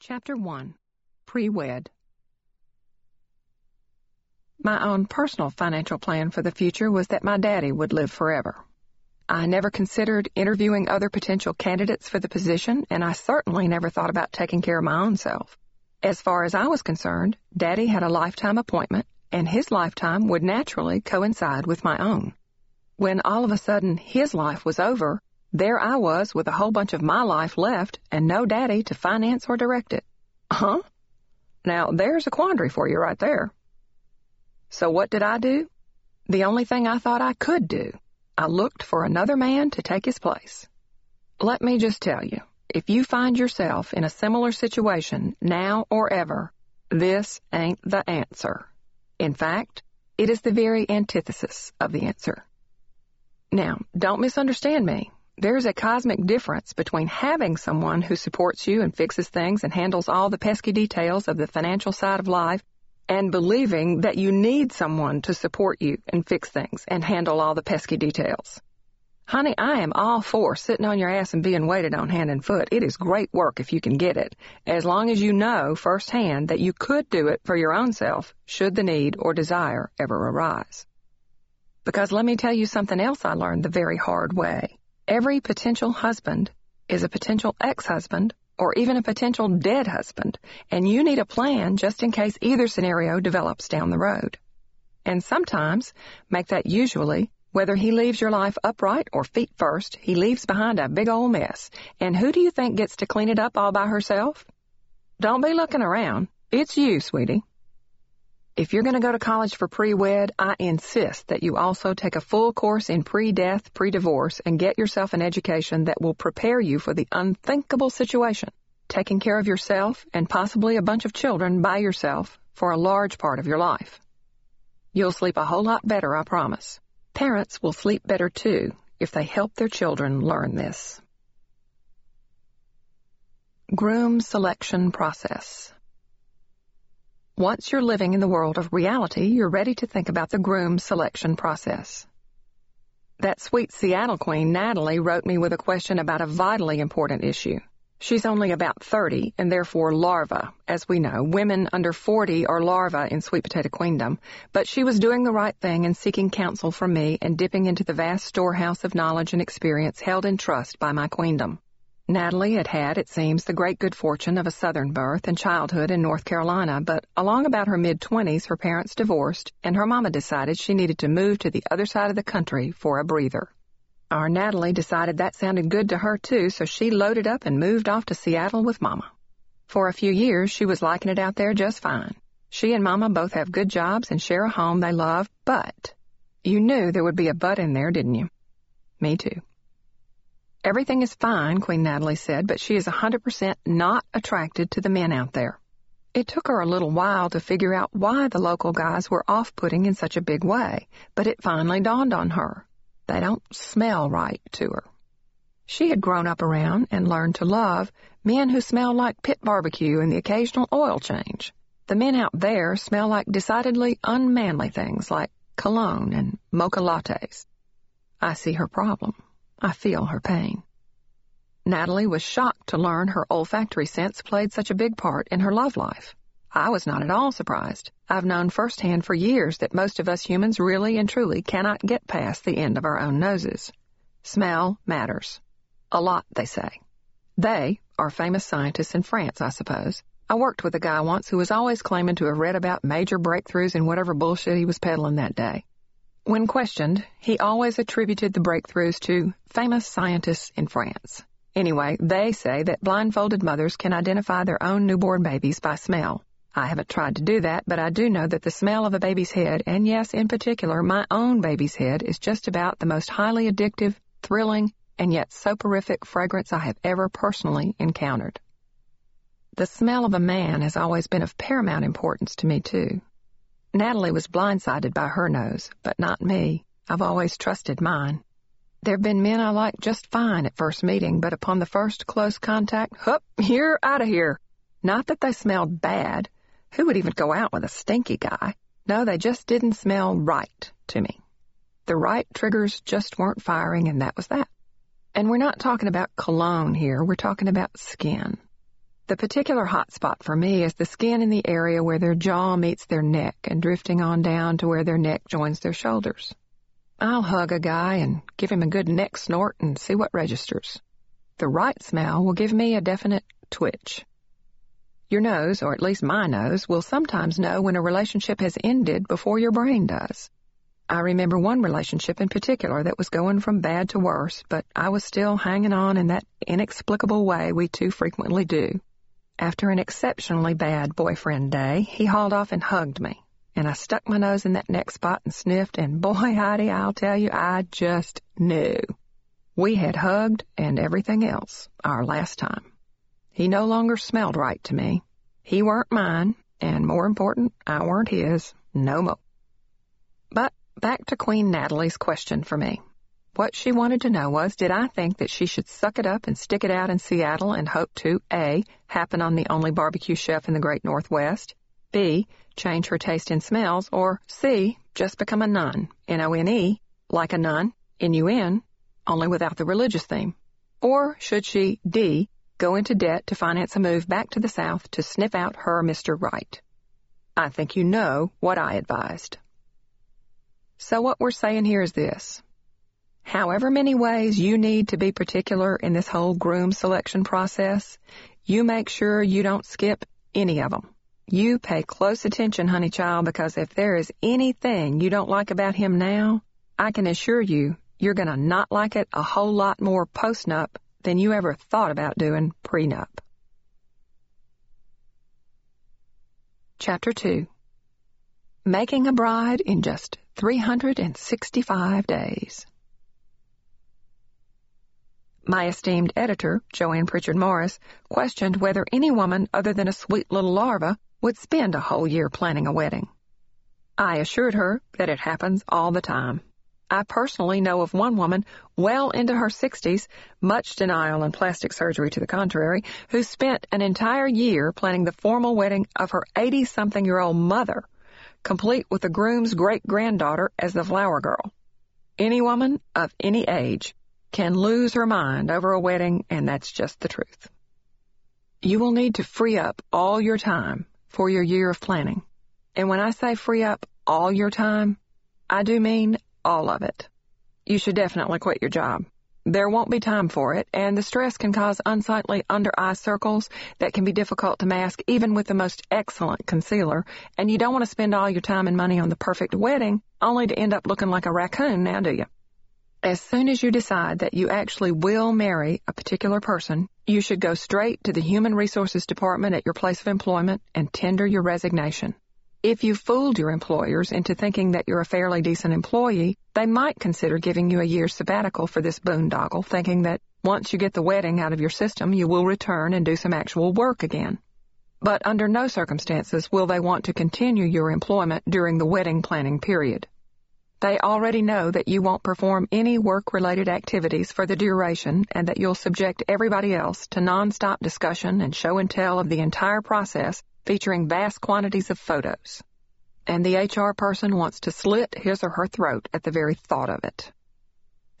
Chapter 1 Pre Wed My own personal financial plan for the future was that my daddy would live forever. I never considered interviewing other potential candidates for the position, and I certainly never thought about taking care of my own self. As far as I was concerned, Daddy had a lifetime appointment, and his lifetime would naturally coincide with my own. When all of a sudden his life was over, there I was with a whole bunch of my life left and no daddy to finance or direct it. Huh? Now there's a quandary for you right there. So what did I do? The only thing I thought I could do. I looked for another man to take his place. Let me just tell you, if you find yourself in a similar situation now or ever, this ain't the answer. In fact, it is the very antithesis of the answer. Now, don't misunderstand me. There's a cosmic difference between having someone who supports you and fixes things and handles all the pesky details of the financial side of life and believing that you need someone to support you and fix things and handle all the pesky details. Honey, I am all for sitting on your ass and being waited on hand and foot. It is great work if you can get it, as long as you know firsthand that you could do it for your own self should the need or desire ever arise. Because let me tell you something else I learned the very hard way. Every potential husband is a potential ex-husband or even a potential dead husband, and you need a plan just in case either scenario develops down the road. And sometimes, make that usually, whether he leaves your life upright or feet first, he leaves behind a big old mess. And who do you think gets to clean it up all by herself? Don't be looking around. It's you, sweetie. If you're going to go to college for pre-wed, I insist that you also take a full course in pre-death, pre-divorce, and get yourself an education that will prepare you for the unthinkable situation, taking care of yourself and possibly a bunch of children by yourself for a large part of your life. You'll sleep a whole lot better, I promise. Parents will sleep better too if they help their children learn this. Groom Selection Process once you're living in the world of reality, you're ready to think about the groom selection process. That sweet Seattle queen, Natalie, wrote me with a question about a vitally important issue. She's only about 30 and therefore larva. As we know, women under 40 are larvae in sweet potato queendom, but she was doing the right thing and seeking counsel from me and dipping into the vast storehouse of knowledge and experience held in trust by my queendom. Natalie had had, it seems, the great good fortune of a Southern birth and childhood in North Carolina, but along about her mid-twenties her parents divorced, and her mama decided she needed to move to the other side of the country for a breather. Our Natalie decided that sounded good to her too, so she loaded up and moved off to Seattle with Mama. For a few years, she was liking it out there just fine. She and Mama both have good jobs and share a home they love, but you knew there would be a but in there, didn't you? Me too. Everything is fine, Queen Natalie said, but she is a 100% not attracted to the men out there. It took her a little while to figure out why the local guys were off-putting in such a big way, but it finally dawned on her. They don't smell right to her. She had grown up around and learned to love men who smell like pit barbecue and the occasional oil change. The men out there smell like decidedly unmanly things like cologne and mocha lattes. I see her problem. I feel her pain. Natalie was shocked to learn her olfactory sense played such a big part in her love life. I was not at all surprised. I've known firsthand for years that most of us humans really and truly cannot get past the end of our own noses. Smell matters. A lot, they say. They are famous scientists in France, I suppose. I worked with a guy once who was always claiming to have read about major breakthroughs in whatever bullshit he was peddling that day. When questioned, he always attributed the breakthroughs to famous scientists in France. Anyway, they say that blindfolded mothers can identify their own newborn babies by smell. I haven't tried to do that, but I do know that the smell of a baby's head, and yes, in particular, my own baby's head, is just about the most highly addictive, thrilling, and yet soporific fragrance I have ever personally encountered. The smell of a man has always been of paramount importance to me, too. Natalie was blindsided by her nose, but not me. I've always trusted mine. There've been men I liked just fine at first meeting, but upon the first close contact, hup, you're out of here. Not that they smelled bad. Who would even go out with a stinky guy? No, they just didn't smell right to me. The right triggers just weren't firing, and that was that. And we're not talking about cologne here, we're talking about skin. The particular hot spot for me is the skin in the area where their jaw meets their neck and drifting on down to where their neck joins their shoulders. I'll hug a guy and give him a good neck snort and see what registers. The right smell will give me a definite twitch. Your nose, or at least my nose, will sometimes know when a relationship has ended before your brain does. I remember one relationship in particular that was going from bad to worse, but I was still hanging on in that inexplicable way we too frequently do. After an exceptionally bad boyfriend day, he hauled off and hugged me, and I stuck my nose in that neck spot and sniffed, and boy, Heidi, I'll tell you, I just knew. We had hugged and everything else our last time. He no longer smelled right to me. He weren't mine, and more important, I weren't his, no more. But back to Queen Natalie's question for me. What she wanted to know was, did I think that she should suck it up and stick it out in Seattle and hope to A. happen on the only barbecue chef in the great Northwest, B. change her taste in smells, or C. just become a nun, N-O-N-E, like a nun, N-U-N, only without the religious theme? Or should she, D. go into debt to finance a move back to the South to sniff out her Mr. Right? I think you know what I advised. So what we're saying here is this. However many ways you need to be particular in this whole groom selection process, you make sure you don't skip any of them. You pay close attention, honey child, because if there is anything you don't like about him now, I can assure you you're to not like it a whole lot more post-nup than you ever thought about doing pre-nup. Chapter 2 Making a Bride in Just 365 Days my esteemed editor, JoAnne Prichard Morris, questioned whether any woman other than a sweet little larva would spend a whole year planning a wedding. I assured her that it happens all the time. I personally know of one woman well into her 60s, much denial and plastic surgery to the contrary, who spent an entire year planning the formal wedding of her 80 something year old mother, complete with the groom's great granddaughter as the flower girl. Any woman of any age can lose her mind over a wedding, and that's just the truth. You will need to free up all your time for your year of planning. And when I say free up all your time, I do mean all of it. You should definitely quit your job. There won't be time for it, and the stress can cause unsightly under eye circles that can be difficult to mask even with the most excellent concealer, and you don't want to spend all your time and money on the perfect wedding only to end up looking like a raccoon now, do you? As soon as you decide that you actually will marry a particular person, you should go straight to the Human Resources Department at your place of employment and tender your resignation. If you fooled your employers into thinking that you're a fairly decent employee, they might consider giving you a year's sabbatical for this boondoggle, thinking that once you get the wedding out of your system, you will return and do some actual work again. But under no circumstances will they want to continue your employment during the wedding planning period. They already know that you won't perform any work-related activities for the duration and that you'll subject everybody else to nonstop discussion and show and tell of the entire process featuring vast quantities of photos. And the HR person wants to slit his or her throat at the very thought of it.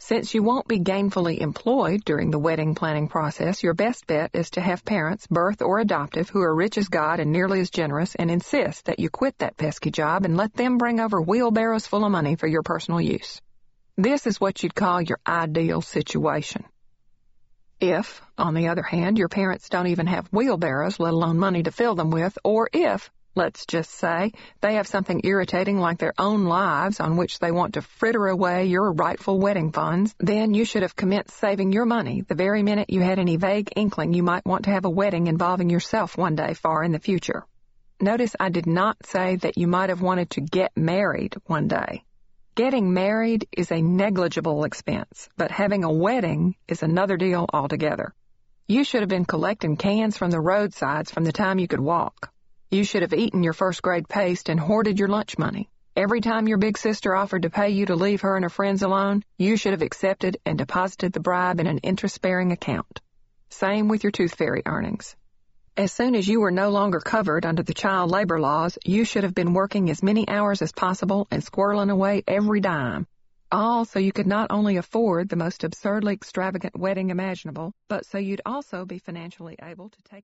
Since you won't be gainfully employed during the wedding planning process, your best bet is to have parents, birth or adoptive, who are rich as God and nearly as generous, and insist that you quit that pesky job and let them bring over wheelbarrows full of money for your personal use. This is what you'd call your ideal situation. If, on the other hand, your parents don't even have wheelbarrows, let alone money to fill them with, or if let's just say, they have something irritating like their own lives on which they want to fritter away your rightful wedding funds, then you should have commenced saving your money the very minute you had any vague inkling you might want to have a wedding involving yourself one day far in the future. Notice I did not say that you might have wanted to get married one day. Getting married is a negligible expense, but having a wedding is another deal altogether. You should have been collecting cans from the roadsides from the time you could walk. You should have eaten your first grade paste and hoarded your lunch money. Every time your big sister offered to pay you to leave her and her friends alone, you should have accepted and deposited the bribe in an interest-bearing account. Same with your tooth fairy earnings. As soon as you were no longer covered under the child labor laws, you should have been working as many hours as possible and squirreling away every dime. All so you could not only afford the most absurdly extravagant wedding imaginable, but so you'd also be financially able to take